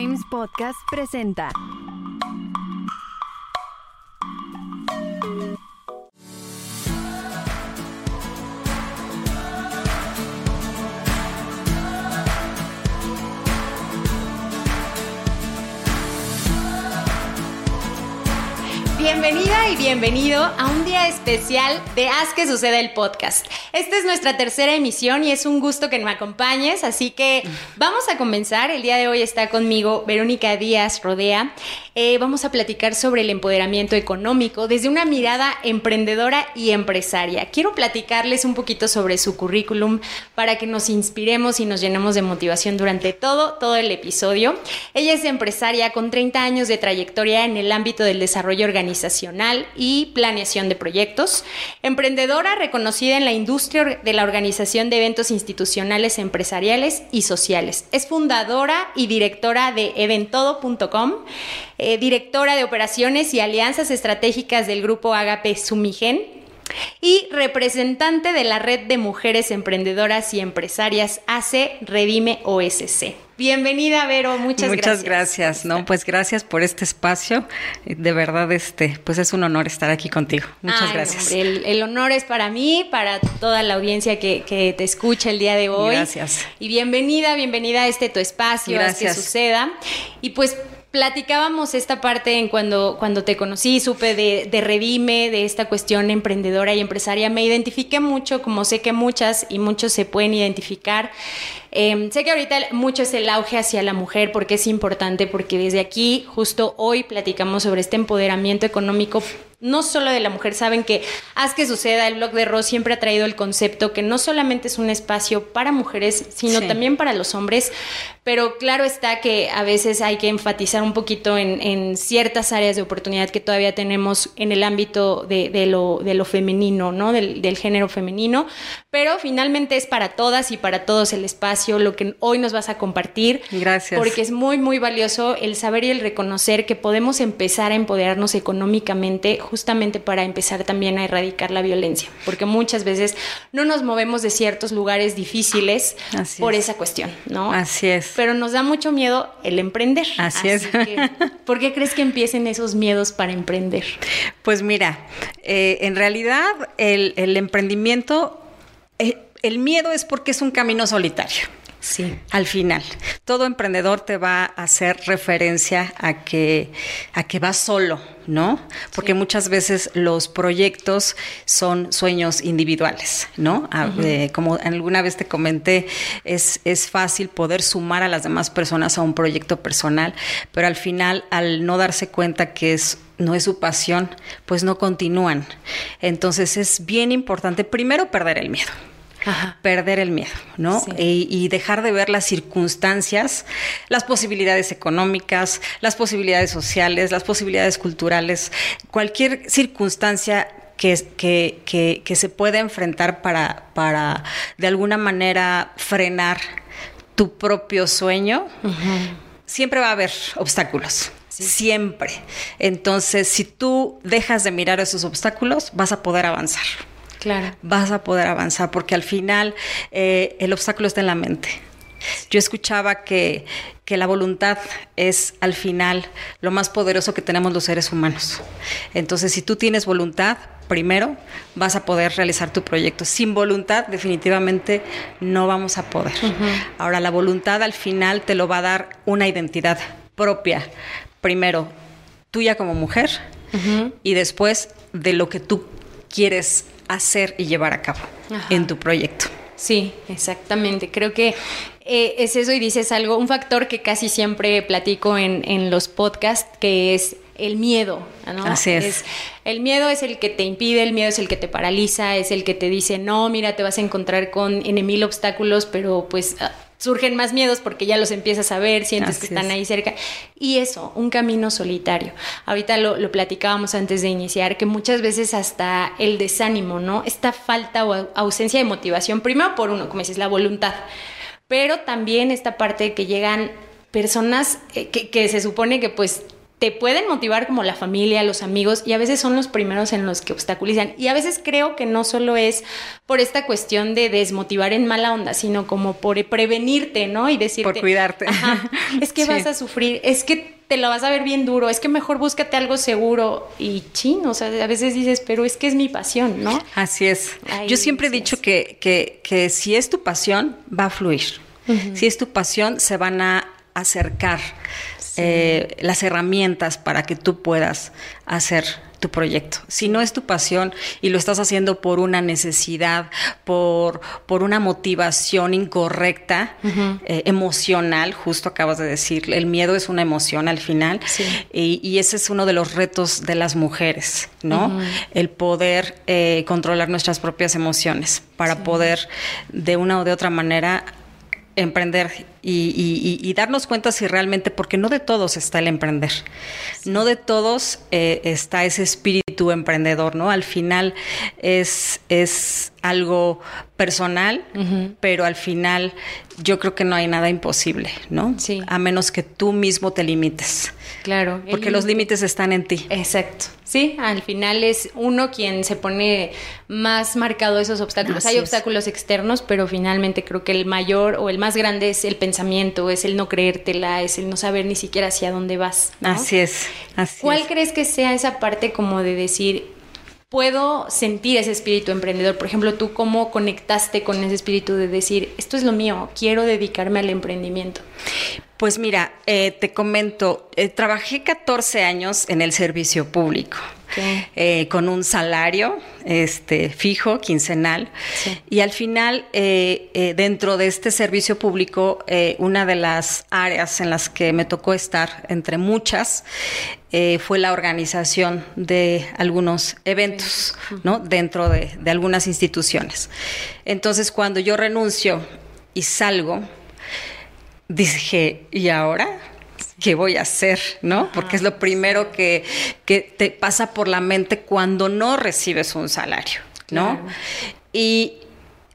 Frames Podcast presenta. Bienvenida y bienvenido a un día especial de Haz que suceda el podcast. Esta es nuestra tercera emisión y es un gusto que me acompañes, así que vamos a comenzar. El día de hoy está conmigo Verónica Díaz Rodea. Eh, vamos a platicar sobre el empoderamiento económico desde una mirada emprendedora y empresaria. Quiero platicarles un poquito sobre su currículum para que nos inspiremos y nos llenemos de motivación durante todo, todo el episodio. Ella es empresaria con 30 años de trayectoria en el ámbito del desarrollo organizacional y planeación de proyectos, emprendedora reconocida en la industria de la organización de eventos institucionales, empresariales y sociales. Es fundadora y directora de eventodo.com, directora de operaciones y alianzas estratégicas del grupo Agape Sumigen, y representante de la red de mujeres emprendedoras y empresarias AC Redime OSC. Bienvenida, Vero, muchas, gracias. Muchas gracias, ¿no? Pues gracias por este espacio. De verdad, este, pues es un honor estar aquí contigo. Muchas gracias. el, honor es para mí, para toda la audiencia que, te escucha el día de hoy. Gracias. Y bienvenida, bienvenida a este tu espacio, gracias. a que suceda. Y pues platicábamos esta parte en cuando, cuando te conocí, supe de, de Redime, de esta cuestión emprendedora y empresaria. Me identifiqué mucho, como sé que muchas y muchos se pueden identificar. Em, sé que ahorita mucho es el auge hacia la mujer porque es importante, porque desde aquí, justo hoy, platicamos sobre este empoderamiento económico no solo de la mujer, saben que Haz que suceda, el blog de Ross siempre ha traído el concepto que no solamente es un espacio para mujeres, sino también para los hombres, pero claro está que a veces hay que enfatizar un poquito en, ciertas áreas de oportunidad que todavía tenemos en el ámbito de, lo, de lo, femenino, ¿no? Del, del, género femenino, pero finalmente es para todas y para todos el espacio, lo que hoy nos vas a compartir. Gracias. Porque es muy, muy valioso el saber y el reconocer que podemos empezar a empoderarnos económicamente justamente para empezar también a erradicar la violencia, porque muchas veces no nos movemos de ciertos lugares difíciles por esa cuestión, ¿no? Así es. Pero nos da mucho miedo el emprender. Así, es. ¿Por qué crees que empiecen esos miedos para emprender? Pues mira, eh, en realidad el, emprendimiento, eh, el miedo es porque es un camino solitario. Sí. Al final, todo emprendedor te va a hacer referencia a que, a que vas solo, ¿no? Porque muchas veces los proyectos son sueños individuales, ¿no? Eh, como alguna vez te comenté, es, es fácil poder sumar a las demás personas a un proyecto personal, pero al final, al no darse cuenta que es no es su pasión, pues no continúan. Entonces es bien importante primero perder el miedo perder el miedo, ¿no? Y, dejar de ver las circunstancias, las posibilidades económicas, las posibilidades sociales, las posibilidades culturales, cualquier circunstancia que, que, que, se pueda enfrentar para, para, de alguna manera, frenar tu propio sueño, siempre va a haber obstáculos. Siempre. Entonces, si tú dejas de mirar esos obstáculos, vas a poder avanzar claro. vas a poder avanzar, porque al final eh, el obstáculo está en la mente. Yo escuchaba que, que, la voluntad es al final lo más poderoso que tenemos los seres humanos. Entonces, si tú tienes voluntad, primero vas a poder realizar tu proyecto. Sin voluntad, definitivamente no vamos a poder. Ahora, la voluntad al final te lo va a dar una identidad propia. Primero, tuya como mujer y después de lo que tú quieres hacer y llevar a cabo en tu proyecto. Sí, exactamente. Creo que eh, es eso y dices algo, un factor que casi siempre platico en, en los podcasts, que es el miedo, ¿no? Así es. El miedo es el que te impide, el miedo es el que te paraliza, es el que te dice, no, mira, te vas a encontrar con en mil obstáculos, pero pues ah, surgen más miedos porque ya los empiezas a ver, sientes que están ahí cerca. Y eso, un camino solitario. Ahorita lo, lo, platicábamos antes de iniciar, que muchas veces hasta el desánimo, ¿no? Esta falta o ausencia de motivación, primero por uno, como dices, la voluntad, pero también esta parte de que llegan personas eh, que, que se supone que pues te pueden motivar como la familia, los amigos, y a veces son los primeros en los que obstaculizan. Y a veces creo que no solo es por esta cuestión de desmotivar en mala onda, sino como por prevenirte, ¿no? Y decirte... Por cuidarte. es que vas a sufrir, es que te lo vas a ver bien duro, es que mejor búscate algo seguro y chin, o sea, a veces dices, pero es que es mi pasión, ¿no? Así es. Yo siempre he dicho que, que, que, si es tu pasión, va a fluir. Si es tu pasión, se van a acercar eh, las herramientas para que tú puedas hacer tu proyecto. Si no es tu pasión y lo estás haciendo por una necesidad, por, por una motivación incorrecta, eh, emocional, justo acabas de decir, el miedo es una emoción al final. Y, ese es uno de los retos de las mujeres, ¿no? El poder eh, controlar nuestras propias emociones para poder de una o de otra manera emprender y, darnos cuenta si realmente, porque no de todos está el emprender, no de todos eh, está ese espíritu emprendedor, ¿no? Al final es, es algo personal, pero al final yo creo que no hay nada imposible, ¿no? Sí. A menos que tú mismo te limites. Claro. Porque los límites están en ti. Exacto. Sí, al final es uno quien se pone más marcado esos obstáculos. Hay obstáculos externos, pero finalmente creo que el mayor o el más grande es el pensamiento, es el no creértela, es el no saber ni siquiera hacia dónde vas. Así es. Así ¿Cuál crees que sea esa parte como de decir, puedo sentir ese espíritu emprendedor. Por ejemplo, tú cómo conectaste con ese espíritu de decir, esto es lo mío, quiero dedicarme al emprendimiento. Pues mira, eh, te comento, eh, trabajé 14 años en el servicio público. Eh, con un salario este, fijo, quincenal. Y al final, dentro de este servicio público, una de las áreas en las que me tocó estar, entre muchas, fue la organización de algunos eventos, ¿no? Dentro de, de algunas instituciones. Entonces, cuando yo renuncio y salgo, dije, ¿y ahora? ¿Qué voy a hacer? ¿No? Porque es lo primero que, te pasa por la mente cuando no recibes un salario, ¿no? Y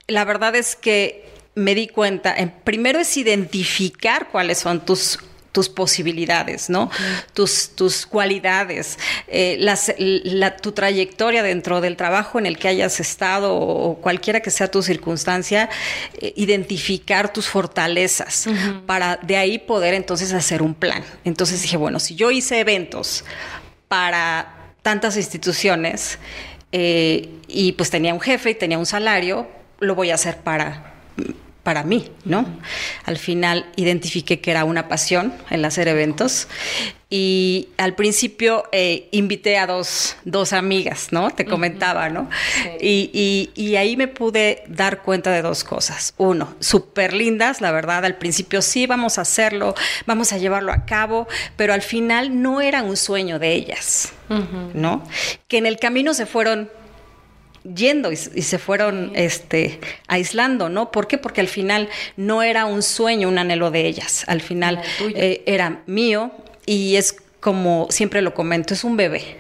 la verdad es que me di cuenta, primero es identificar cuáles son tus tus posibilidades, ¿no? tus, tus cualidades, eh, la, tu trayectoria dentro del trabajo en el que hayas estado o cualquiera que sea tu circunstancia, eh, identificar tus fortalezas para de ahí poder entonces hacer un plan. Entonces dije, bueno, si yo hice eventos para tantas instituciones eh, y pues tenía un jefe y tenía un salario, lo voy a hacer para para mí, ¿no? Al final identifiqué que era una pasión el hacer eventos y al principio eh, invité a dos, dos, amigas, ¿no? Te comentaba, ¿no? Y, y, ahí me pude dar cuenta de dos cosas. Uno, súper lindas, la verdad, al principio sí, vamos a hacerlo, vamos a llevarlo a cabo, pero al final no era un sueño de ellas, ¿no? Que en el camino se fueron yendo y, se fueron este, aislando, ¿no? ¿Por qué? Porque al final no era un sueño, un anhelo de ellas, al final eh, era mío y es como siempre lo comento, es un bebé.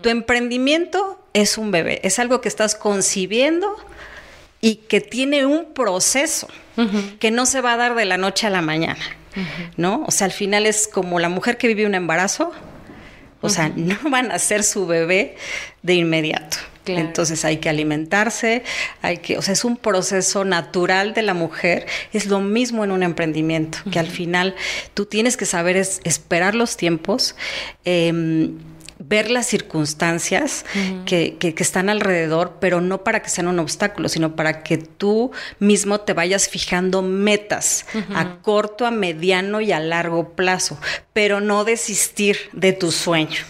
Tu emprendimiento es un bebé, es algo que estás concibiendo y que tiene un proceso que no se va a dar de la noche a la mañana, ¿no? O sea, al final es como la mujer que vive un embarazo, o sea, no van a ser su bebé de inmediato. Entonces hay que alimentarse, hay que, o sea, es un proceso natural de la mujer, es lo mismo en un emprendimiento, que al final tú tienes que saber esperar los tiempos. Em, ver las circunstancias que, que, están alrededor, pero no para que sean un obstáculo, sino para que tú mismo te vayas fijando metas a corto, a mediano y a largo plazo, pero no desistir de tu sueño.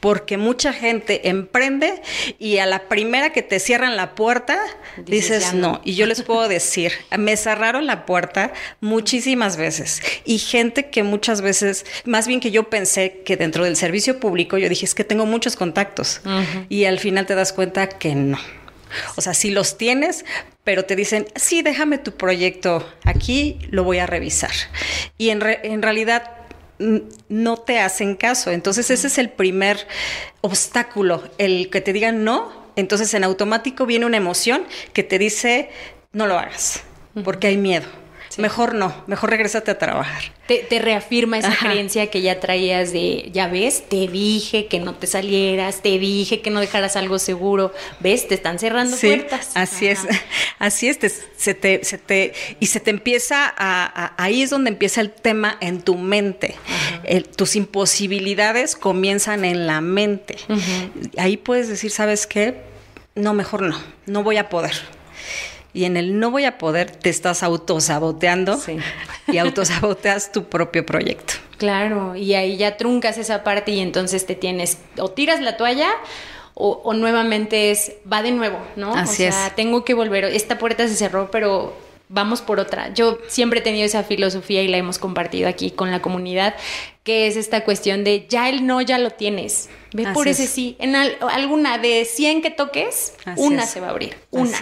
Porque mucha gente emprende y a la primera que te cierran la puerta, dices, no. Y yo les puedo decir, me cerraron la puerta muchísimas veces. Y gente que muchas veces, más bien que yo pensé que dentro del servicio público, yo dije, es que tengo muchos contactos. Y al final te das cuenta que no. O sea, sí los tienes, pero te dicen, sí, déjame tu proyecto aquí, lo voy a revisar. Y en, en realidad no te hacen caso. Entonces ese es el primer obstáculo, el que te digan no. Entonces en automático viene una emoción que te dice no lo hagas, porque hay miedo. Mejor no, mejor regrésate a trabajar. Te, reafirma esa creencia que ya traías de, ya ves, te dije que no te salieras, te dije que no dejaras algo seguro, ves, te están cerrando puertas. Así es, así es, se te, se te, y se te empieza a, ahí es donde empieza el tema en tu mente. tus imposibilidades comienzan en la mente. Ahí puedes decir, ¿sabes qué? No, mejor no, no voy a poder y en el no voy a poder te estás autosaboteando y autosaboteas tu propio proyecto. Claro, y ahí ya truncas esa parte y entonces te tienes o tiras la toalla o, nuevamente es va de nuevo, ¿no? Así o sea, tengo que volver, esta puerta se cerró, pero vamos por otra. Yo siempre he tenido esa filosofía y la hemos compartido aquí con la comunidad, que es esta cuestión de ya el no ya lo tienes. Ve por ese sí. En alguna de 100 que toques, una se va a abrir. Una.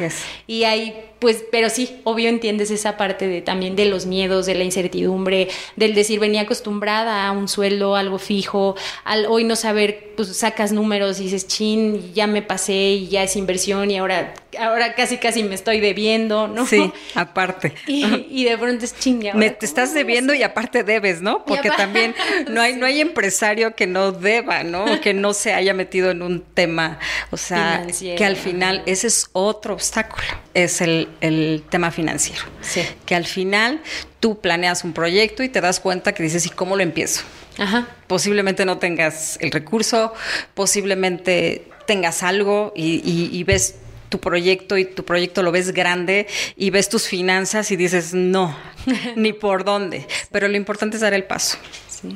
Y ahí, pues, pero sí, obvio entiendes esa parte de también de los miedos, de la incertidumbre, del decir venía acostumbrada a un sueldo, algo fijo, al hoy no saber, pues sacas números y dices, chin, ya me pasé y ya es inversión y ahora, ahora casi casi me estoy debiendo, ¿no? Sí, aparte. Y, de pronto es chin, Me te estás debiendo y aparte debes, ¿no? Porque también no hay, no hay empresario que no deba, ¿no? Que no se haya metido en un tema, o sea, que al final ese es otro obstáculo, es el, el tema financiero. Sí. Que al final tú planeas un proyecto y te das cuenta que dices, ¿y cómo lo empiezo? Ajá. Posiblemente no tengas el recurso, posiblemente tengas algo y, y ves tu proyecto y tu proyecto lo ves grande y ves tus finanzas y dices, no, ni por dónde. Pero lo importante es dar el paso.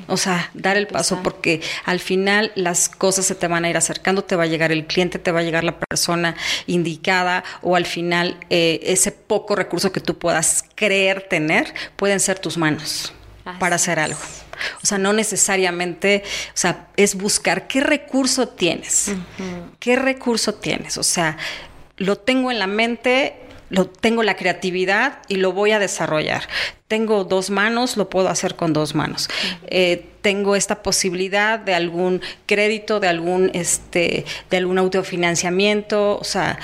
O sea, dar el paso porque al final las cosas se te van a ir acercando, te va a llegar el cliente, te va a llegar la persona indicada o al final eh, ese poco recurso que tú puedas creer tener pueden ser tus manos para hacer algo. O sea, no necesariamente, o sea, es buscar qué recurso tienes, qué recurso tienes. O sea, lo tengo en la mente, lo, tengo la creatividad y lo voy a desarrollar. Tengo dos manos, lo puedo hacer con dos manos. Eh, tengo esta posibilidad de algún crédito, de algún, este, de algún autofinanciamiento, o sea,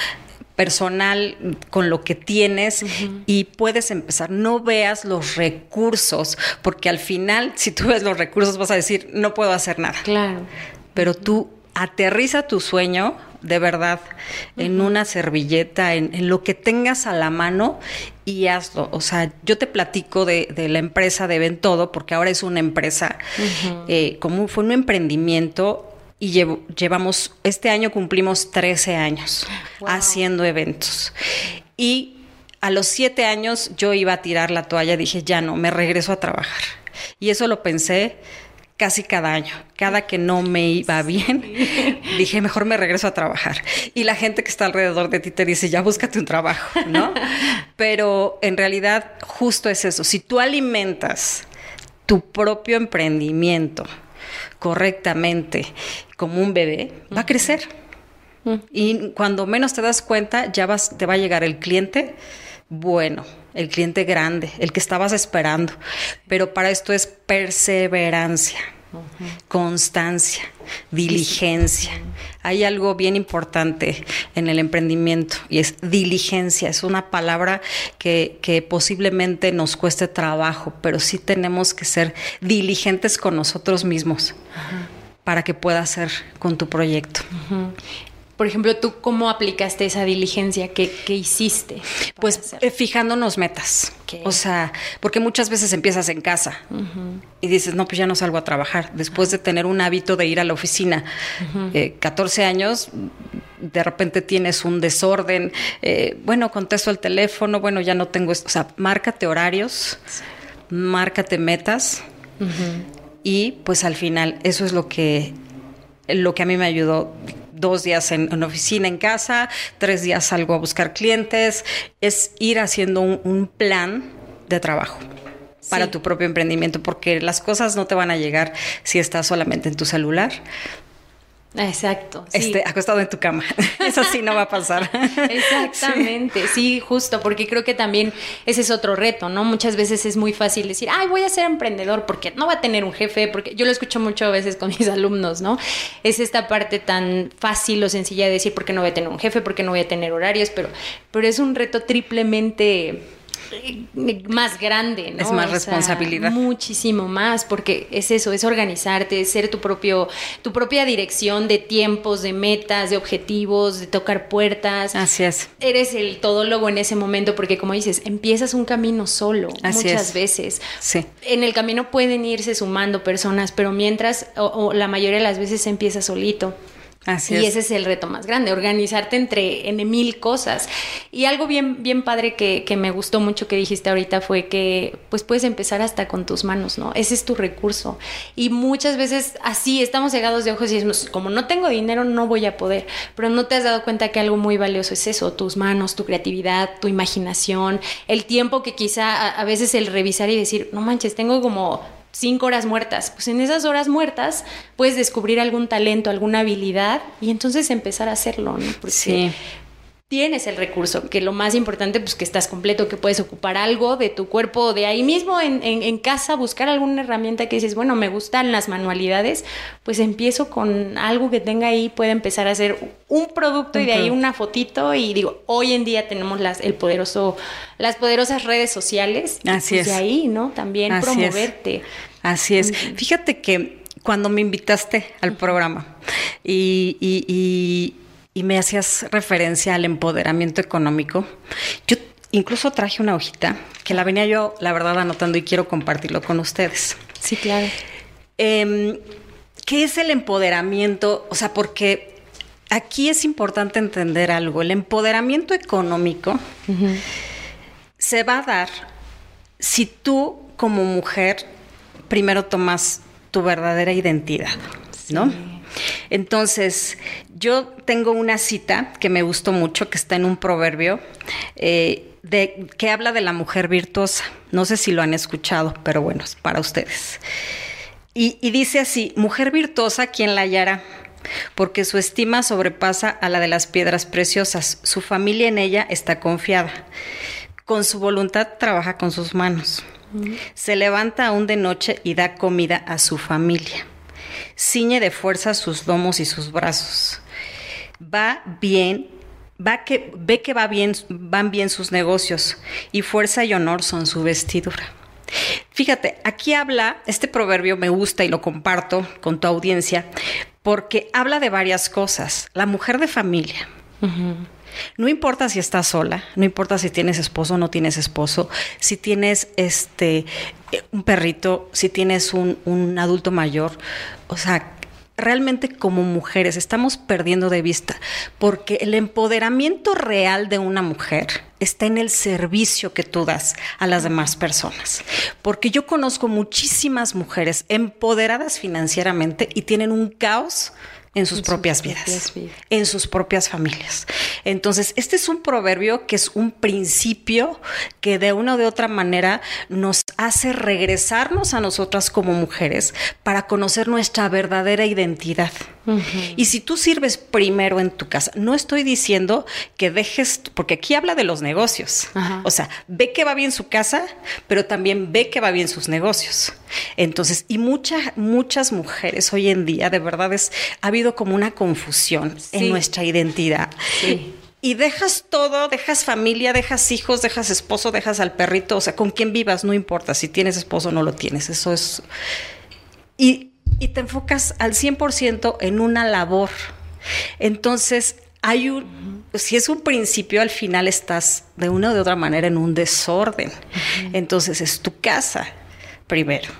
personal con lo que tienes y puedes empezar. No veas los recursos, porque al final, si tú ves los recursos, vas a decir, no puedo hacer nada. Claro. Pero tú aterriza tu sueño, de verdad, en una servilleta, en, lo que tengas a la mano y hazlo. O sea, yo te platico de, la empresa de Ven Todo, porque ahora es una empresa, eh, como fue un emprendimiento y llevamos, este año cumplimos 13 años haciendo eventos. Y a los 7 años yo iba a tirar la toalla, dije, ya no, me regreso a trabajar. Y eso lo pensé casi cada año. Cada que no me iba bien, dije, mejor me regreso a trabajar. Y la gente que está alrededor de ti te dice, ya búscate un trabajo, ¿no? Pero en realidad justo es eso. Si tú alimentas tu propio emprendimiento correctamente como un bebé, va a crecer. Y cuando menos te das cuenta, ya vas, te va a llegar el cliente bueno, el cliente grande, el que estabas esperando. Pero para esto es perseverancia, constancia, diligencia. Hay algo bien importante en el emprendimiento y es diligencia. Es una palabra que, posiblemente nos cueste trabajo, pero sí tenemos que ser diligentes con nosotros mismos. para que puedas ser con tu proyecto. Por ejemplo, ¿tú cómo aplicaste esa diligencia? ¿Qué, hiciste? Pues eh, fijándonos metas. O sea, porque muchas veces empiezas en casa y dices, no, pues ya no salgo a trabajar. Después de tener un hábito de ir a la oficina, 14 eh, años, de repente tienes un desorden. Eh, bueno, contesto el teléfono, bueno, ya no tengo esto. O sea, márcate horarios, márcate metas y pues al final eso es lo que lo que a mí me ayudó dos días en, en, oficina en casa, tres días salgo a buscar clientes, es ir haciendo un, plan de trabajo para tu propio emprendimiento, porque las cosas no te van a llegar si estás solamente en tu celular. Exacto. Este, acostado en tu cama. Eso sí no va a pasar. Exactamente, sí. justo, porque creo que también ese es otro reto, ¿no? Muchas veces es muy fácil decir, ay, voy a ser emprendedor porque no va a tener un jefe, porque yo lo escucho mucho a veces con mis alumnos, ¿no? Es esta parte tan fácil o sencilla de decir, porque no voy a tener un jefe, porque no voy a tener horarios, pero, pero es un reto triplemente más grande, ¿no? Es más O sea, responsabilidad. muchísimo más, porque es eso, es organizarte, es ser tu propio, tu propia dirección de tiempos, de metas, de objetivos, de tocar puertas. Así es. Eres el todólogo en ese momento, porque como dices, empiezas un camino solo, Así muchas es. veces. Sí. En el camino pueden irse sumando personas, pero mientras, o, o la mayoría de las veces se empieza solito. Así y es. ese es el reto más grande, organizarte entre, en mil cosas. Y algo bien, bien padre que, que me gustó mucho que dijiste ahorita fue que pues puedes empezar hasta con tus manos, ¿no? Ese es tu recurso. Y muchas veces así estamos cegados de ojos y decimos, como no tengo dinero, no voy a poder. Pero no te has dado cuenta que algo muy valioso es eso, tus manos, tu creatividad, tu imaginación, el tiempo que quizá a, a veces el revisar y decir, no manches, tengo como cinco horas muertas. Pues en esas horas muertas puedes descubrir algún talento, alguna habilidad y entonces empezar a hacerlo, ¿no? Porque Sí. tienes el recurso, que lo más importante, pues que estás completo, que puedes ocupar algo de tu cuerpo, de ahí mismo en, en- en casa, buscar alguna herramienta que dices, bueno, me gustan las manualidades, pues empiezo con algo que tenga ahí, puede empezar a hacer un producto y de ahí una fotito y digo, hoy en día tenemos las, el poderoso, las poderosas redes sociales, Así pues de es. ahí, ¿no? También Así es. Así es. Fíjate que cuando me invitaste al programa y, y- y- y me hacías referencia al empoderamiento económico, yo incluso traje una hojita que la venía yo, la verdad, anotando y quiero compartirlo con ustedes. Sí, claro. Em, ¿Qué es el empoderamiento? O sea, porque aquí es importante entender algo. El empoderamiento económico se va a dar si tú como mujer primero tomas tu verdadera identidad, ¿no? Entonces, yo tengo una cita que me gustó mucho, que está en un proverbio, eh, de, que habla de la mujer virtuosa. No sé si lo han escuchado, pero bueno, es para ustedes. Y, y dice así, mujer virtuosa, ¿quién la hallará? Porque su estima sobrepasa a la de las piedras preciosas. Su familia en ella está confiada. Con su voluntad trabaja con sus manos. Se levanta aún de noche y da comida a su familia. Ciñe de fuerza sus lomos y sus brazos. Va bien, va que, ve que va bien, van bien sus negocios y fuerza y honor son su vestidura. Fíjate, aquí habla, este proverbio me gusta y lo comparto con tu audiencia, porque habla de varias cosas. La mujer de familia. No importa si estás sola, no importa si tienes esposo o no tienes esposo, si tienes este eh, un perrito, si tienes un, un adulto mayor, o sea, realmente como mujeres estamos perdiendo de vista, porque el empoderamiento real de una mujer está en el servicio que tú das a las demás personas. Porque yo conozco muchísimas mujeres empoderadas financieramente y tienen un caos en sus, En sus propias, propias vidas, vidas. en sus propias familias. Entonces, este es un proverbio que es un principio que de una o de otra manera nos hace regresarnos a nosotras como mujeres para conocer nuestra verdadera identidad. Y si tú sirves primero en tu casa, no estoy diciendo que dejes, porque aquí habla de los negocios. O sea, ve que va bien su casa, pero también ve que va bien sus negocios. Entonces, y muchas, muchas mujeres hoy en día, de verdad, es, ha habido como una confusión en Sí. nuestra identidad. Sí. Y dejas todo, dejas familia, dejas hijos, dejas esposo, dejas al perrito, o sea, con quien vivas, no importa si tienes esposo o no lo tienes, eso es... Y, y te enfocas al 100% en una labor. Entonces, hay un, si es un principio, al final estás de una o de otra manera en un desorden. Entonces, es tu casa primero.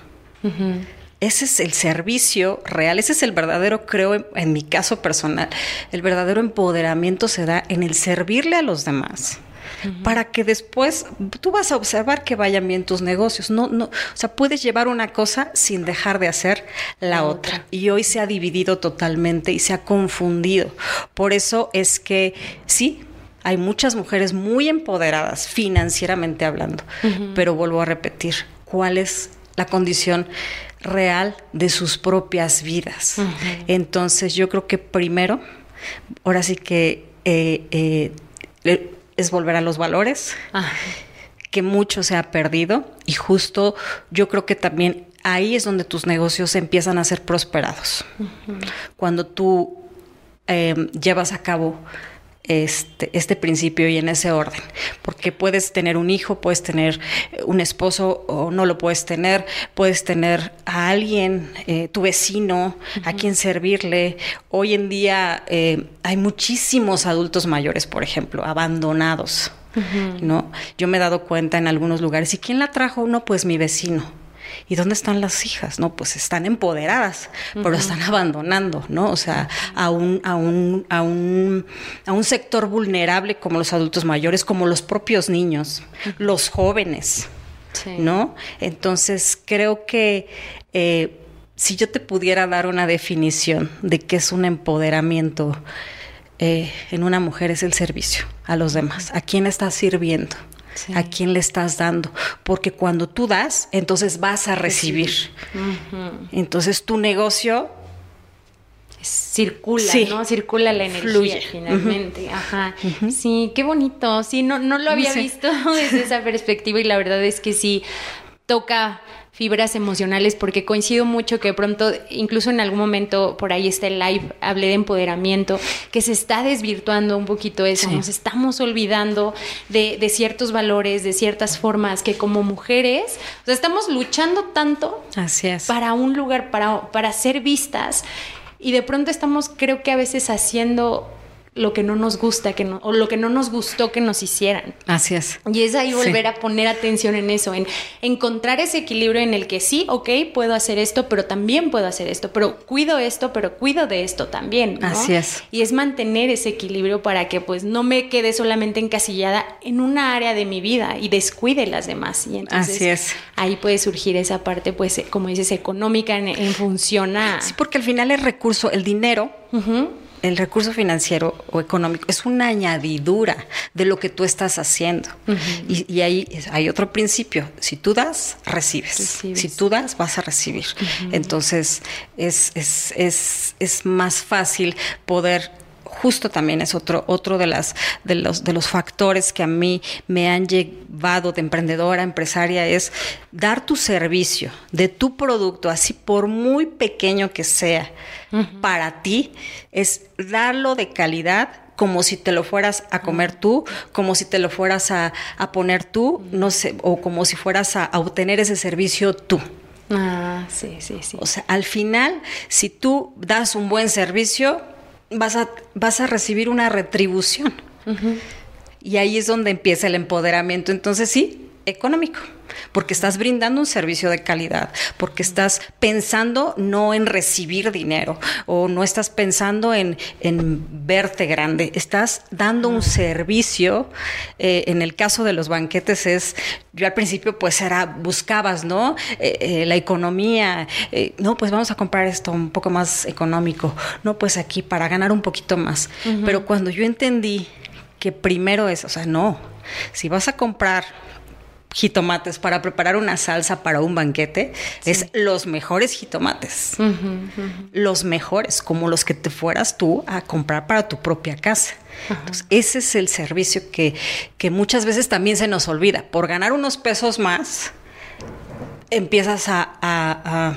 Ese es el servicio real, ese es el verdadero, creo, en, en mi caso personal, el verdadero empoderamiento se da en el servirle a los demás. Para que después tú vas a observar que vayan bien tus negocios. No, no, o sea, puedes llevar una cosa sin dejar de hacer la, La otra. otra. Y hoy se ha dividido totalmente y se ha confundido. Por eso es que sí, hay muchas mujeres muy empoderadas financieramente hablando, pero vuelvo a repetir, ¿cuál es la condición real de sus propias vidas? Entonces yo creo que primero, ahora sí que eh, eh, es volver a los valores, Ah, que mucho se ha perdido. Y justo yo creo que también ahí es donde tus negocios empiezan a ser prosperados. Cuando tú eh, llevas a cabo este, este principio y en ese orden. Porque puedes tener un hijo, puedes tener eh, un esposo o no lo puedes tener, puedes tener a alguien, eh, tu vecino, a quien servirle. Hoy en día eh, hay muchísimos adultos mayores, por ejemplo, abandonados. ¿No? Yo me he dado cuenta en algunos lugares. ¿Y quién la trajo? No, pues mi vecino ¿Y dónde están las hijas? No, pues están empoderadas, pero están abandonando, ¿no? O sea, a un, a un, a un, a un sector vulnerable como los adultos mayores, como los propios niños, los jóvenes, ¿no? Entonces, creo que eh, si yo te pudiera dar una definición de qué es un empoderamiento eh, en una mujer, es el servicio a los demás. ¿A quién estás sirviendo? A quién le estás dando, porque cuando tú das, entonces vas a recibir. Entonces tu negocio circula, ¿no? Circula la energía finalmente. Ajá. Sí, qué bonito. Sí, no, no lo había visto desde esa perspectiva y la verdad es que sí toca fibras emocionales, porque coincido mucho que de pronto, incluso en algún momento por ahí está el live, hablé de empoderamiento, que se está desvirtuando un poquito eso, nos estamos olvidando de, de, ciertos valores, de ciertas formas que como mujeres, o sea, estamos luchando tanto Así es. para un lugar, para, para ser vistas, y de pronto estamos, creo que a veces haciendo lo que no nos gusta que no, o lo que no nos gustó que nos hicieran. Así es. Y es ahí volver a poner atención en eso, en encontrar ese equilibrio en el que sí, ok, puedo hacer esto, pero también puedo hacer esto, pero cuido esto, pero cuido de esto también. Así es. Y es mantener ese equilibrio para que pues no me quede solamente encasillada en una área de mi vida y descuide las demás. Y entonces Así es. ahí puede surgir esa parte, pues, como dices, económica en, función a... Sí, porque al final el recurso, el dinero, el recurso financiero o económico es una añadidura de lo que tú estás haciendo. y, ahí hay otro principio. Si tú das, recibes. Si tú das, vas a recibir. Entonces es, es, es, es más fácil poder justo también es otro, otro de, las, de, los, de los factores que a mí me han llevado de emprendedora, empresaria, es dar tu servicio de tu producto, así por muy pequeño que sea, para ti, es darlo de calidad como si te lo fueras a comer tú, como si te lo fueras a, poner tú, no sé, o como si fueras a, a obtener ese servicio tú. Ah, sí, sí, sí. O sea, al final, si tú das un buen servicio, vas a, vas a recibir una retribución. Y ahí es donde empieza el empoderamiento. Entonces sí, económico, porque estás brindando un servicio de calidad, porque estás pensando no en recibir dinero o no estás pensando en, verte grande, estás dando un servicio. Eh, en el caso de los banquetes es, yo al principio pues era, buscabas, ¿no? Eh, eh, la economía, no, pues vamos a comprar esto un poco más económico, no, pues aquí para ganar un poquito más. Pero cuando yo entendí que primero es, o sea, no, si vas a comprar jitomates para preparar una salsa para un banquete es los mejores jitomates. Los mejores, como los que te fueras tú a comprar para tu propia casa. Entonces, ese es el servicio que, que muchas veces también se nos olvida. Por ganar unos pesos más, empiezas a a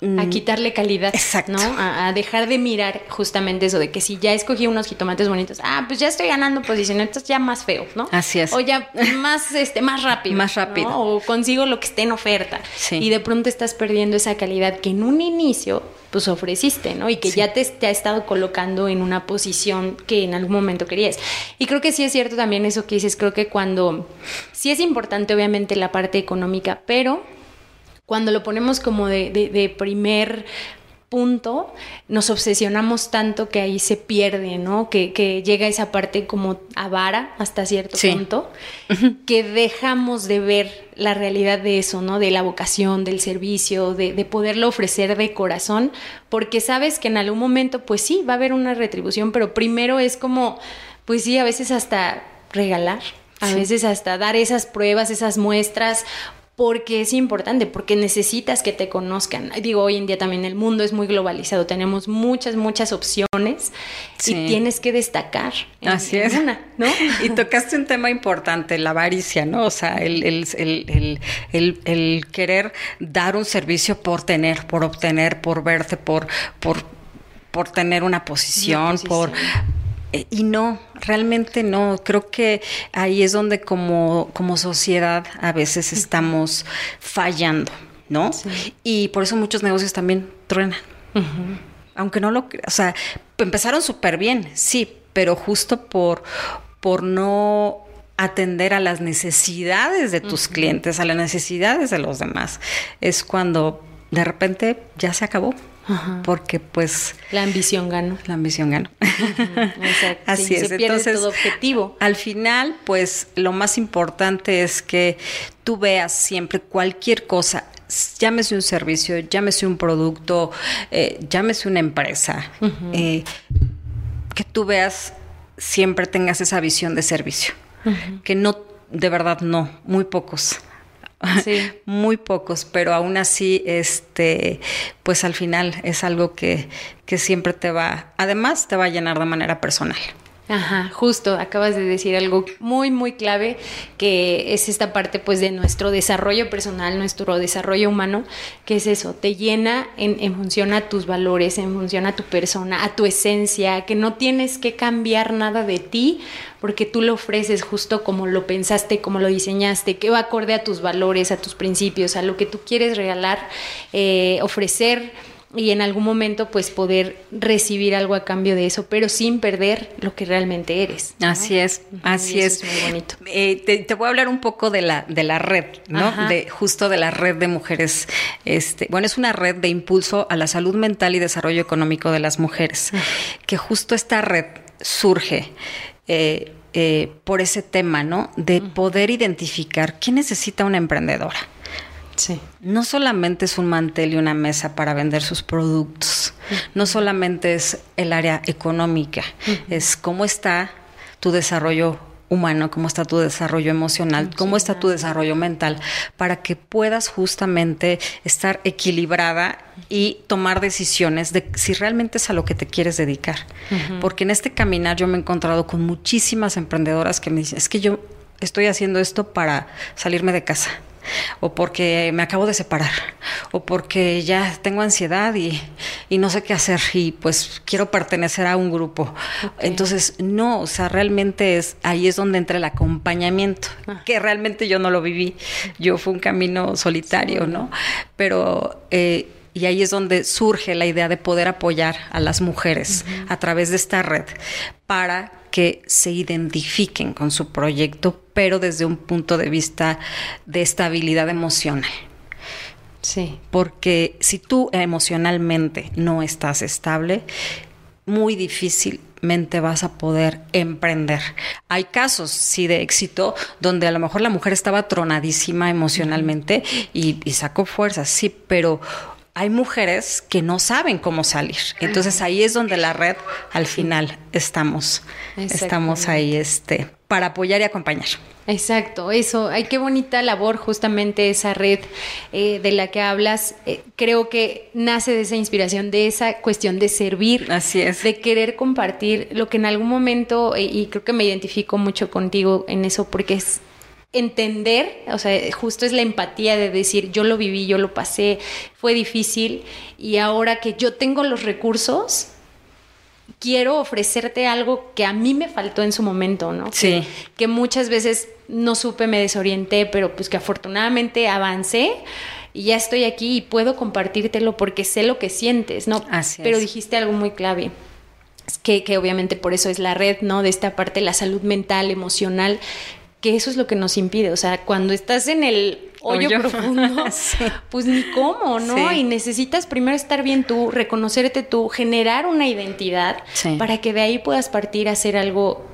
mm. quitarle calidad, Exacto. ¿no? A, dejar de mirar justamente eso de que si ya escogí unos jitomates bonitos, ah, pues ya estoy ganando posición, entonces ya más feo, ¿no? Así es. O ya más, este, más rápido. Más rápido. O consigo lo que esté en oferta. Sí. Y de pronto estás perdiendo esa calidad que en un inicio pues ofreciste, ¿no? Y que ya te, te, ha estado colocando en una posición que en algún momento querías. Y creo que sí es cierto también eso que dices, creo que cuando, sí es importante obviamente la parte económica, pero cuando lo ponemos como de, primer punto, nos obsesionamos tanto que ahí se pierde, ¿no? Que, llega esa parte como avara hasta cierto punto, que dejamos de ver la realidad de eso, ¿no? De la vocación, del servicio, de, de, poderlo ofrecer de corazón, porque sabes que en algún momento, pues sí, va a haber una retribución, pero primero es como, pues sí, a veces hasta regalar. A veces hasta dar esas pruebas, esas muestras porque es importante, porque necesitas que te conozcan. Digo, hoy en día también el mundo es muy globalizado, tenemos muchas, muchas opciones y tienes que destacar. Así es. Una, ¿no? Y tocaste un tema importante, la avaricia, ¿no? O sea, el, el, el, querer dar un servicio por tener, por obtener, por verte, por, por, por tener una posición, por y no, realmente no. Creo que ahí es donde como, como sociedad a veces estamos fallando, ¿no? Y por eso muchos negocios también truenan. Aunque no lo o sea, empezaron súper bien, sí, pero justo por, por no atender a las necesidades de tus clientes, a las necesidades de los demás, es cuando de repente ya se acabó. Porque pues... La ambición ganó. La ambición ganó. Exacto. Así es. Se pierde Entonces, todo objetivo. Al final, pues lo más importante es que tú veas siempre cualquier cosa, llámese un servicio, llámese un producto, eh, llámese una empresa, eh, que tú veas, siempre tengas esa visión de servicio. Que no, de verdad no, muy pocos. Sí. Muy pocos, pero aún así, este, pues al final es algo que, que siempre te va, además te va a llenar de manera personal. Ajá, justo, acabas de decir algo muy, muy clave, que es esta parte pues de nuestro desarrollo personal, nuestro desarrollo humano, que es eso, te llena en, función a tus valores, en función a tu persona, a tu esencia, que no tienes que cambiar nada de ti, porque tú lo ofreces justo como lo pensaste, como lo diseñaste, que va acorde a tus valores, a tus principios, a lo que tú quieres regalar, eh, ofrecer y en algún momento pues poder recibir algo a cambio de eso, pero sin perder lo que realmente eres. Así es, así es. muy bonito. Eh, te, voy a hablar un poco de la, de la red, ¿no? De, justo de la red de mujeres. Este, bueno, es una red de impulso a la salud mental y desarrollo económico de las mujeres, que justo esta red surge. Eh, eh, por ese tema, ¿no? De poder identificar quién necesita una emprendedora. No solamente es un mantel y una mesa para vender sus productos, no solamente es el área económica, es cómo está tu desarrollo humano, cómo está tu desarrollo emocional, cómo está tu desarrollo mental, para que puedas justamente estar equilibrada y tomar decisiones de si realmente es a lo que te quieres dedicar. Porque en este caminar yo me he encontrado con muchísimas emprendedoras que me dicen, es que yo estoy haciendo esto para salirme de casa o porque me acabo de separar, o porque ya tengo ansiedad y, no sé qué hacer y pues quiero pertenecer a un grupo. Entonces, no, o sea, realmente es ahí es donde entra el acompañamiento, ah. que realmente yo no lo viví, yo fue un camino solitario, ¿no? Pero... Eh, y ahí es donde surge la idea de poder apoyar a las mujeres a través de esta red para que se identifiquen con su proyecto, pero desde un punto de vista de estabilidad emocional. Sí. Porque si tú emocionalmente no estás estable, muy difícilmente vas a poder emprender. Hay casos, sí, de éxito, donde a lo mejor la mujer estaba tronadísima emocionalmente y, y sacó fuerzas, sí, pero hay mujeres que no saben cómo salir. Entonces ahí es donde la red al final estamos, estamos ahí este, para apoyar y acompañar. Exacto, eso, ay, qué bonita labor justamente esa red eh, de la que hablas. Eh, creo que nace de esa inspiración, de esa cuestión de servir, así es, de querer compartir lo que en algún momento eh, y creo que me identifico mucho contigo en eso porque es entender, o sea, justo es la empatía de decir, yo lo viví, yo lo pasé, fue difícil y ahora que yo tengo los recursos, quiero ofrecerte algo que a mí me faltó en su momento, ¿no? Sí. Que, muchas veces no supe, me desorienté, pero pues que afortunadamente avancé y ya estoy aquí y puedo compartírtelo porque sé lo que sientes, ¿no? Así pero dijiste algo muy clave. Que, que obviamente por eso es la red, ¿no? De esta parte, la salud mental, emocional, que eso es lo que nos impide. O sea, cuando estás en el hoyo, profundo, pues ni cómo, ¿no? Y necesitas primero estar bien tú, reconocerte tú, generar una identidad para que de ahí puedas partir a hacer algo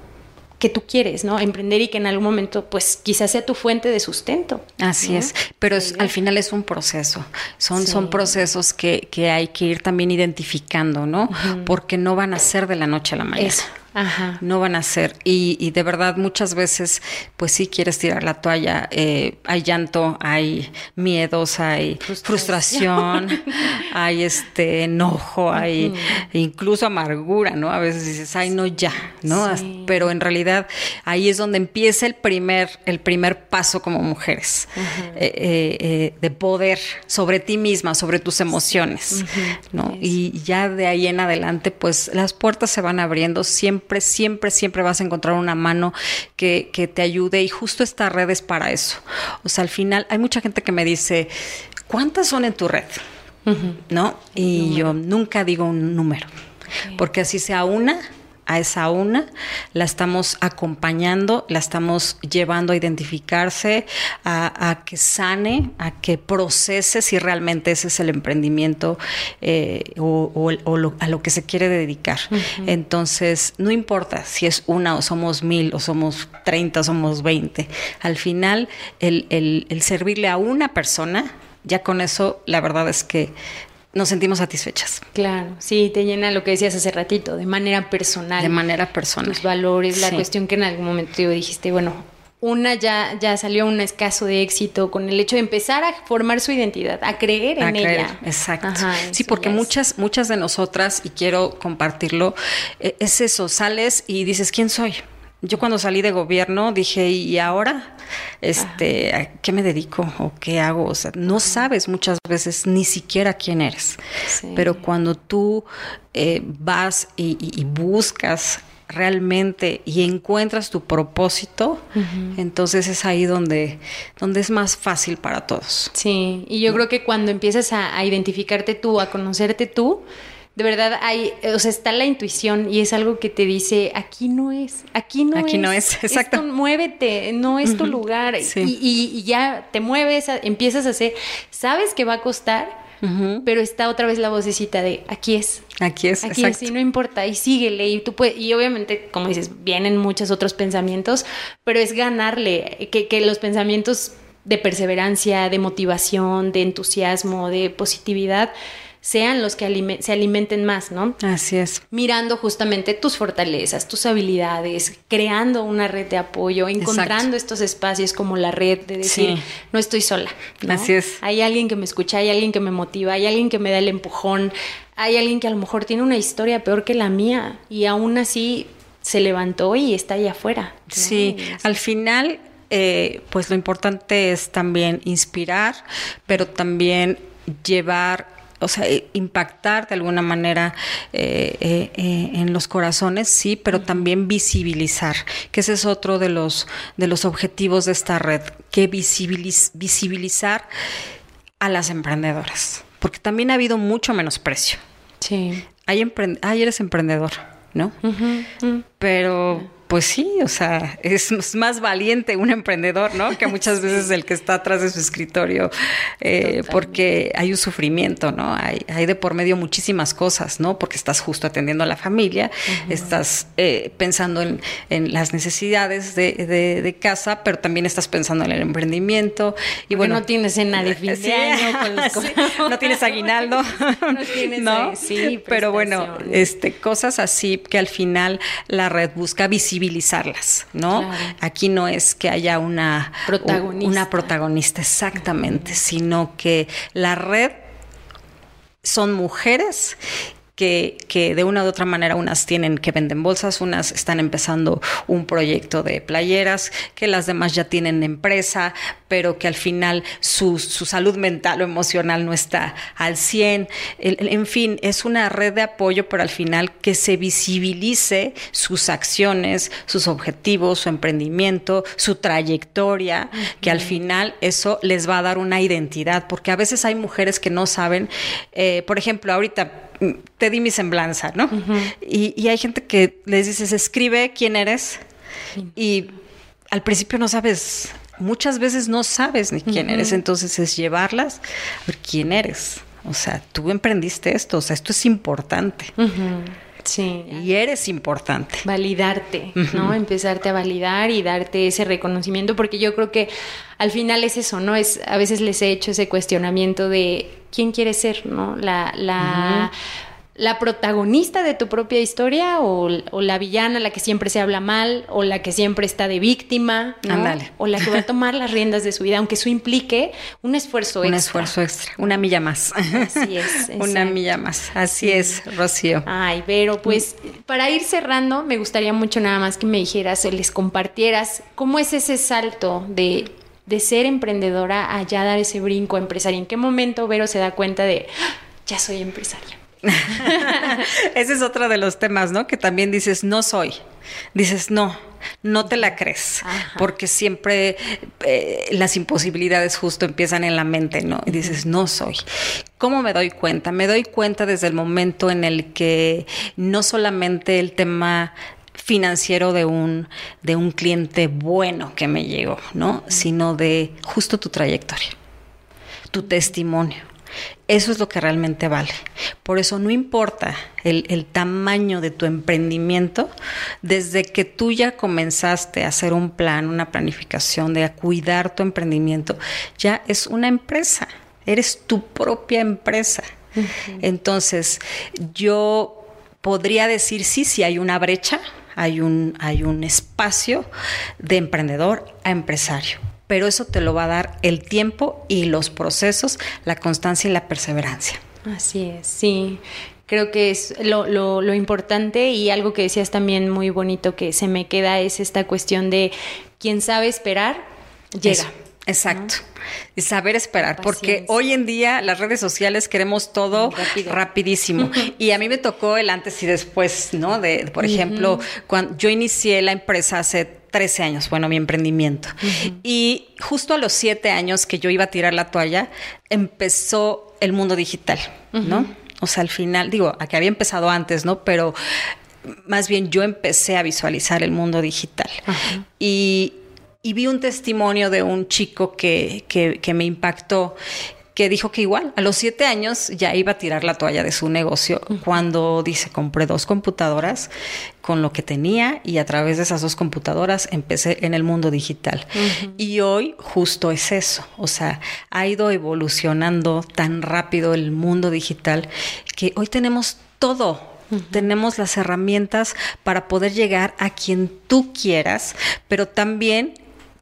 que tú quieres, ¿no? Emprender y que en algún momento, pues quizás sea tu fuente de sustento. Así es, pero al final es un proceso, son, son procesos que, que, hay que ir también identificando, ¿no? Porque no van a ser de la noche a la mañana. Ajá. no van a ser. Y, y, de verdad muchas veces, pues sí quieres tirar la toalla, eh, hay llanto, hay miedos, hay frustración, hay este enojo, hay incluso amargura, ¿no? A veces dices, ay, no, ya, ¿no? Pero en realidad ahí es donde empieza el primer, el primer paso como mujeres, eh, eh, de poder sobre ti misma, sobre tus emociones, ¿no? Y ya de ahí en adelante, pues las puertas se van abriendo siempre siempre, siempre, siempre vas a encontrar una mano que, que te ayude y justo esta red es para eso. O sea, al final hay mucha gente que me dice, ¿cuántas son en tu red? ¿No? Y yo nunca digo un número, porque así sea una, a esa una, la estamos acompañando, la estamos llevando a identificarse, a, que sane, a que procese si realmente ese es el emprendimiento eh, o, a lo que se quiere dedicar. Entonces, no importa si es una o somos mil o somos treinta o somos veinte, al final el, el servirle a una persona, ya con eso la verdad es que nos sentimos satisfechas. Claro, sí, te llena lo que decías hace ratito, de manera personal. De manera personal. Tus valores, la cuestión que en algún momento dijiste, bueno, una ya, ya salió un escaso de éxito con el hecho de empezar a formar su identidad, a creer en ella. Exacto. sí, porque muchas, muchas de nosotras, y quiero compartirlo, e, es eso, sales y dices, ¿quién soy? Yo cuando salí de gobierno dije, ¿y ahora? Este, ¿a qué me dedico o qué hago? O sea, no sabes muchas veces ni siquiera quién eres. Pero cuando tú eh, vas y, buscas realmente y encuentras tu propósito, entonces es ahí donde, donde es más fácil para todos. Sí, y yo creo que cuando empiezas a identificarte tú, a conocerte tú, de verdad hay, o sea, está la intuición y es algo que te dice, aquí no es, aquí no es. Aquí no es, exacto. muévete, no es tu lugar. Y, ya te mueves, empiezas a hacer, sabes que va a costar, pero está otra vez la vocecita de, aquí es. Aquí es, Aquí es, y no importa, y síguele, y tú puedes, y obviamente, como dices, vienen muchos otros pensamientos, pero es ganarle, que, que los pensamientos de perseverancia, de motivación, de entusiasmo, de positividad, sean los que se alimenten más, ¿no? Así es. Mirando justamente tus fortalezas, tus habilidades, creando una red de apoyo, encontrando estos espacios como la red de decir, no estoy sola. Así es. Hay alguien que me escucha, hay alguien que me motiva, hay alguien que me da el empujón, hay alguien que a lo mejor tiene una historia peor que la mía y aún así se levantó y está allá afuera. Sí, al final, eh, pues lo importante es también inspirar, pero también llevar o sea, eh, impactar de alguna manera eh, eh, en los corazones, sí, pero también visibilizar, que ese es otro de los, de los objetivos de esta red, que visibilizar a las emprendedoras, porque también ha habido mucho menosprecio. Sí. Hay Ay, eres emprendedor, ¿no? Pero pues sí, o sea, es más valiente un emprendedor, ¿no? Que muchas veces el que está atrás de su escritorio, eh, porque hay un sufrimiento, ¿no? Hay, hay, de por medio muchísimas cosas, ¿no? Porque estás justo atendiendo a la familia, estás eh, pensando en, las necesidades de, casa, pero también estás pensando en el emprendimiento. Y bueno, no tienes cena de fin de año, no tienes aguinaldo, no tienes, ¿no? Sí, pero bueno, este, cosas así que al final la red busca visibilizar ¿no? Aquí no es que haya una protagonista, una protagonista exactamente, sino que la red son mujeres que, que, de una u otra manera unas tienen que venden bolsas, unas están empezando un proyecto de playeras, que las demás ya tienen empresa, pero que al final su, su salud mental o emocional no está al 100. en fin, es una red de apoyo, pero al final que se visibilice sus acciones, sus objetivos, su emprendimiento, su trayectoria, que al final eso les va a dar una identidad, porque a veces hay mujeres que no saben, eh, por ejemplo, ahorita te di mi semblanza, ¿no? y, hay gente que les dices, escribe quién eres y al principio no sabes, muchas veces no sabes ni quién eres, entonces es llevarlas a ver quién eres. O sea, tú emprendiste esto, o sea, esto es importante. Sí. Y eres importante. Validarte, ¿no? Empezarte a validar y darte ese reconocimiento, porque yo creo que al final es eso, ¿no? Es, a veces les he hecho ese cuestionamiento de quién quieres ser, ¿no? La, la, la protagonista de tu propia historia o, la villana, la que siempre se habla mal o la que siempre está de víctima, ¿no? O la que va a tomar las riendas de su vida, aunque eso implique un esfuerzo extra. Un esfuerzo extra, una milla más. Así es. una milla más, así es, Rocío. Ay, pero pues para ir cerrando, me gustaría mucho nada más que me dijeras, les compartieras cómo es ese salto de de ser emprendedora a ya dar ese brinco empresario. ¿En qué momento Vero se da cuenta de, ah, ya soy empresaria? Ese es otro de los temas, ¿no? Que también dices, no soy. Dices, no, no te la crees, porque siempre eh, las imposibilidades justo empiezan en la mente, ¿no? Y dices, no soy. ¿Cómo me doy cuenta? Me doy cuenta desde el momento en el que no solamente el tema financiero de un, de un cliente bueno que me llegó, ¿no? Sino de justo tu trayectoria, tu testimonio. Eso es lo que realmente vale. Por eso no importa el, el, tamaño de tu emprendimiento, desde que tú ya comenzaste a hacer un plan, una planificación de a cuidar tu emprendimiento, ya es una empresa, eres tu propia empresa. Entonces, yo podría decir sí, sí hay una brecha, hay un, hay un espacio de emprendedor a empresario pero eso te lo va a dar el tiempo y los procesos, la constancia y la perseverancia. Así es, sí. Creo que es lo, lo, lo, importante y algo que decías también muy bonito que se me queda es esta cuestión de quien sabe esperar, llega. Eso, exacto. Y saber esperar, porque hoy en día las redes sociales queremos todo rapidísimo. y a mí me tocó el antes y después, ¿no? De, por ejemplo, cuando yo inicié la empresa hace 13 años, bueno, mi emprendimiento. Y justo a los 7 años que yo iba a tirar la toalla, empezó el mundo digital, ¿no? O sea, al final, digo, a que había empezado antes, ¿no? Pero más bien yo empecé a visualizar el mundo digital. Y, y, vi un testimonio de un chico que, que, que me impactó que dijo que igual a los siete años ya iba a tirar la toalla de su negocio cuando dice compré dos computadoras con lo que tenía y a través de esas dos computadoras empecé en el mundo digital. Y hoy justo es eso, o sea, ha ido evolucionando tan rápido el mundo digital que hoy tenemos todo, Tenemos las herramientas para poder llegar a quien tú quieras, pero también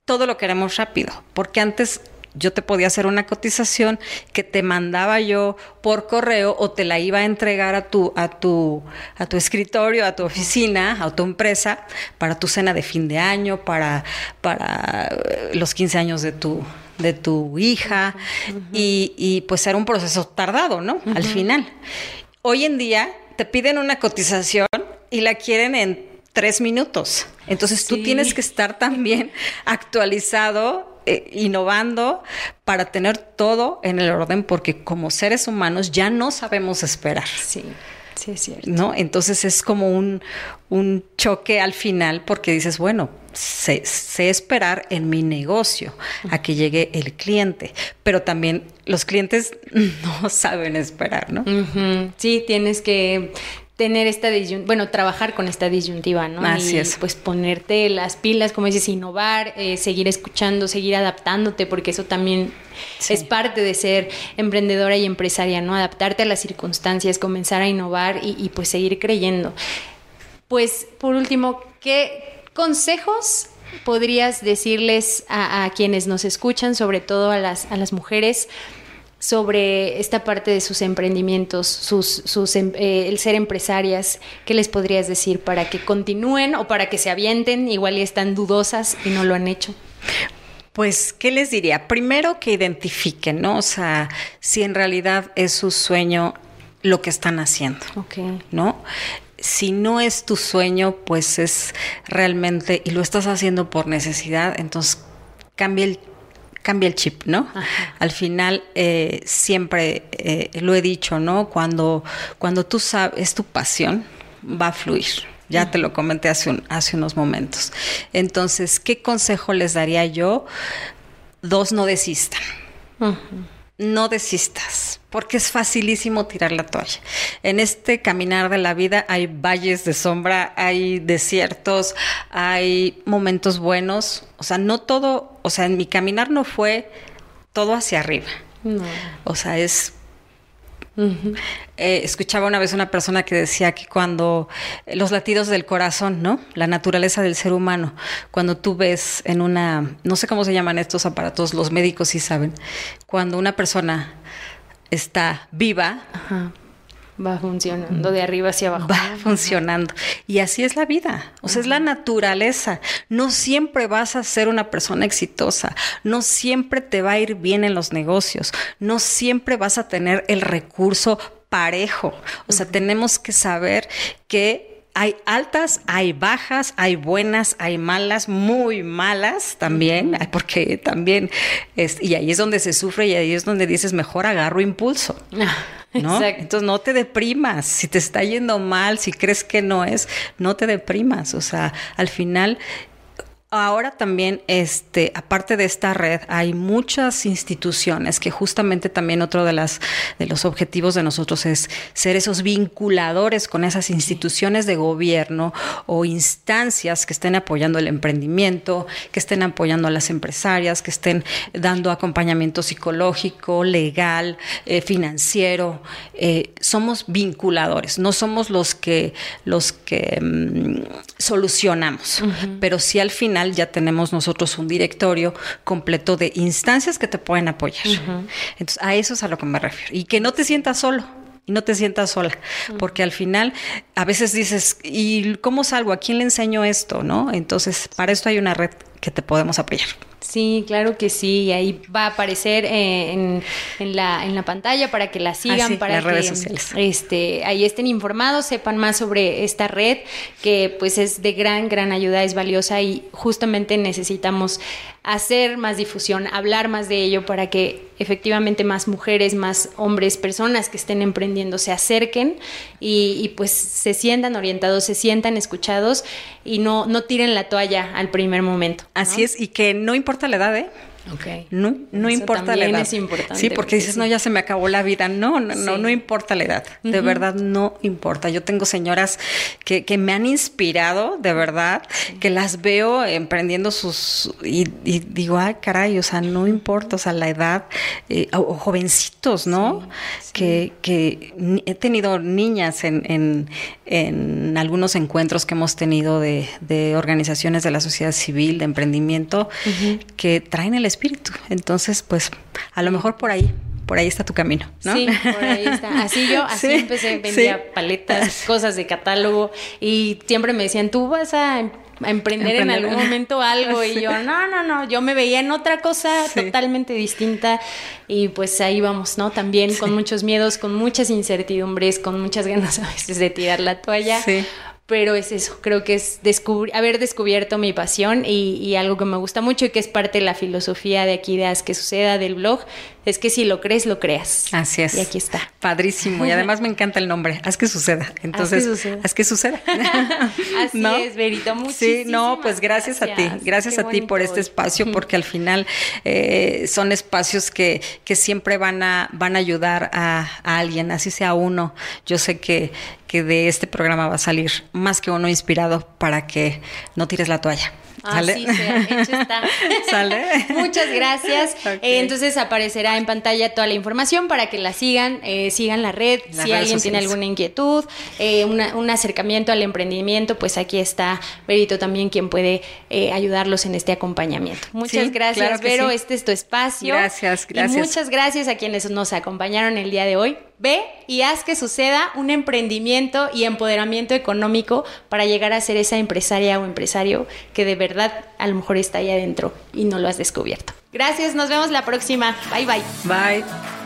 todo lo queremos rápido, porque antes yo te podía hacer una cotización que te mandaba yo por correo o te la iba a entregar a tu, a tu, a tu escritorio, a tu oficina, a tu empresa, para tu cena de fin de año, para, para eh, los 15 años de tu, de tu hija, y, y, pues era un proceso tardado, ¿no? Al final. Hoy en día te piden una cotización y la quieren en tres minutos. Entonces tú tienes que estar también actualizado eh, innovando para tener todo en el orden, porque como seres humanos ya no sabemos esperar. Sí. Sí, es cierto. ¿No? Entonces es como un, un choque al final porque dices, bueno, sé, sé, esperar en mi negocio a que llegue el cliente, pero también los clientes no saben esperar, ¿no? Sí, tienes que tener esta disyuntiva, bueno, trabajar con esta disyuntiva, ¿no? Así es. Pues ponerte las pilas, como dices, innovar, eh, seguir escuchando, seguir adaptándote, porque eso también es parte de ser emprendedora y empresaria, ¿no? Adaptarte a las circunstancias, comenzar a innovar y, pues seguir creyendo. Pues, por último, ¿qué consejos podrías decirles a, a quienes nos escuchan, sobre todo a las, a las mujeres? Sobre esta parte de sus emprendimientos, sus, sus, em, eh, el ser empresarias, ¿qué les podrías decir para que continúen o para que se avienten, igual y están dudosas y no lo han hecho? Pues, ¿qué les diría? Primero que identifiquen, ¿no? O sea, si en realidad es su sueño lo que están haciendo, ¿no? Si no es tu sueño, pues es realmente, y lo estás haciendo por necesidad, entonces cambia el cambia el chip, ¿no? Al final, eh, siempre eh, lo he dicho, ¿no? Cuando, cuando tú sabes, es tu pasión, va a fluir. Ya te lo comenté hace, hace unos momentos. Entonces, ¿qué consejo les daría yo? Dos, no desistan. No desistas porque es facilísimo tirar la toalla. En este caminar de la vida hay valles de sombra, hay desiertos, hay momentos buenos, o sea, no todo, o sea, en mi caminar no fue todo hacia arriba. No. O sea, es eh, escuchaba una vez una persona que decía que cuando los latidos del corazón, ¿no? La naturaleza del ser humano, cuando tú ves en una, no sé cómo se llaman estos aparatos, los médicos sí saben, cuando una persona está viva, va funcionando de arriba hacia abajo. Va funcionando. Y así es la vida. O sea, es la naturaleza. No siempre vas a ser una persona exitosa. No siempre te va a ir bien en los negocios. No siempre vas a tener el recurso parejo. O sea, tenemos que saber que hay altas, hay bajas, hay buenas, hay malas, muy malas también, porque también, es, y ahí es donde se sufre y ahí es donde dices, mejor agarro impulso. ¿no? Entonces no te deprimas, si te está yendo mal, si crees que no es, no te deprimas, o sea, al final Ahora también, este, aparte de esta red, hay muchas instituciones que justamente también otro de las de los objetivos de nosotros es ser esos vinculadores con esas instituciones de gobierno o instancias que estén apoyando el emprendimiento, que estén apoyando a las empresarias, que estén dando acompañamiento psicológico, legal, eh, financiero. Eh, somos vinculadores, no somos los que los que mm, solucionamos, pero sí al final ya tenemos nosotros un directorio completo de instancias que te pueden apoyar. Entonces, a eso es a lo que me refiero. Y que no te sientas solo y no te sientas sola, porque al final a veces dices, ¿y cómo salgo? ¿A quién le enseño esto? ¿No? Entonces, para esto hay una red que te podemos apoyar. Sí, claro que sí. Y ahí va a aparecer eh, en, en, la, en la pantalla para que la sigan, para las que redes sociales. Este, ahí estén informados, sepan más sobre esta red, que pues es de gran, gran ayuda, es valiosa y justamente necesitamos hacer más difusión, hablar más de ello para que efectivamente más mujeres, más hombres, personas que estén emprendiendo se acerquen y, y pues se sientan orientados, se sientan escuchados y no, no tiren la toalla al primer momento. Así es, y que no importa la edad, ¿eh? Okay. No, no importa la edad. es importante. Sí, porque dices, sí. no, ya se me acabó la vida. No, no, no, Sí. no importa la edad. De verdad, no importa. Yo tengo señoras que, que me han inspirado, de verdad, que las veo emprendiendo sus. Y, y digo, ay, caray, o sea, no importa, o sea, la edad. eh, o, o jovencitos, ¿no? Que, que he tenido niñas en, en, en algunos encuentros que hemos tenido de, de organizaciones de la sociedad civil, de emprendimiento, que traen el espíritu. Entonces, pues, a lo mejor por ahí, por ahí está tu camino, ¿no? Sí, por ahí está. Así yo, así Sí, empecé, vendía sí. paletas, cosas de catálogo y siempre me decían, tú vas a, em- a emprender, en algún momento algo y Sí. yo, no, no, no, yo me veía en otra cosa Sí. totalmente distinta y pues ahí vamos, ¿no? También con muchos miedos, con muchas incertidumbres, con muchas ganas a veces de tirar la toalla. Pero es eso, creo que es haber descubierto mi pasión y, y algo que me gusta mucho y que es parte de la filosofía de aquí de Haz que suceda del blog, es que si lo crees, lo creas. Así es. Y aquí está. Padrísimo. Y además me encanta el nombre. Haz que suceda. Entonces, suceda. haz que suceda. Así ¿No? es, Verito. Sí, no, pues gracias, a ti. gracias. Qué a ti por este espacio, porque al final eh, son espacios que, que siempre van a, van a ayudar a, a alguien, así sea uno. Yo sé que, que de este programa va a salir más que uno inspirado para que no tires la toalla. ¿Sale? Así sea, hecho está. ¿Sale? Muchas gracias. Eh, entonces aparecerá en pantalla toda la información para que la sigan, eh, sigan la red. Si alguien tiene alguna inquietud, eh, una- un acercamiento al emprendimiento, pues aquí está Verito también quien puede eh, ayudarlos en este acompañamiento. Muchas Sí, gracias, claro Vero. sí. Este es tu espacio. Gracias, Y gracias. muchas gracias a quienes nos acompañaron el día de hoy. Ve y haz que suceda un emprendimiento y empoderamiento económico para llegar a ser esa empresaria o empresario que de verdad a lo mejor está ahí adentro y no lo has descubierto. Gracias, nos vemos la próxima. Bye bye. Bye.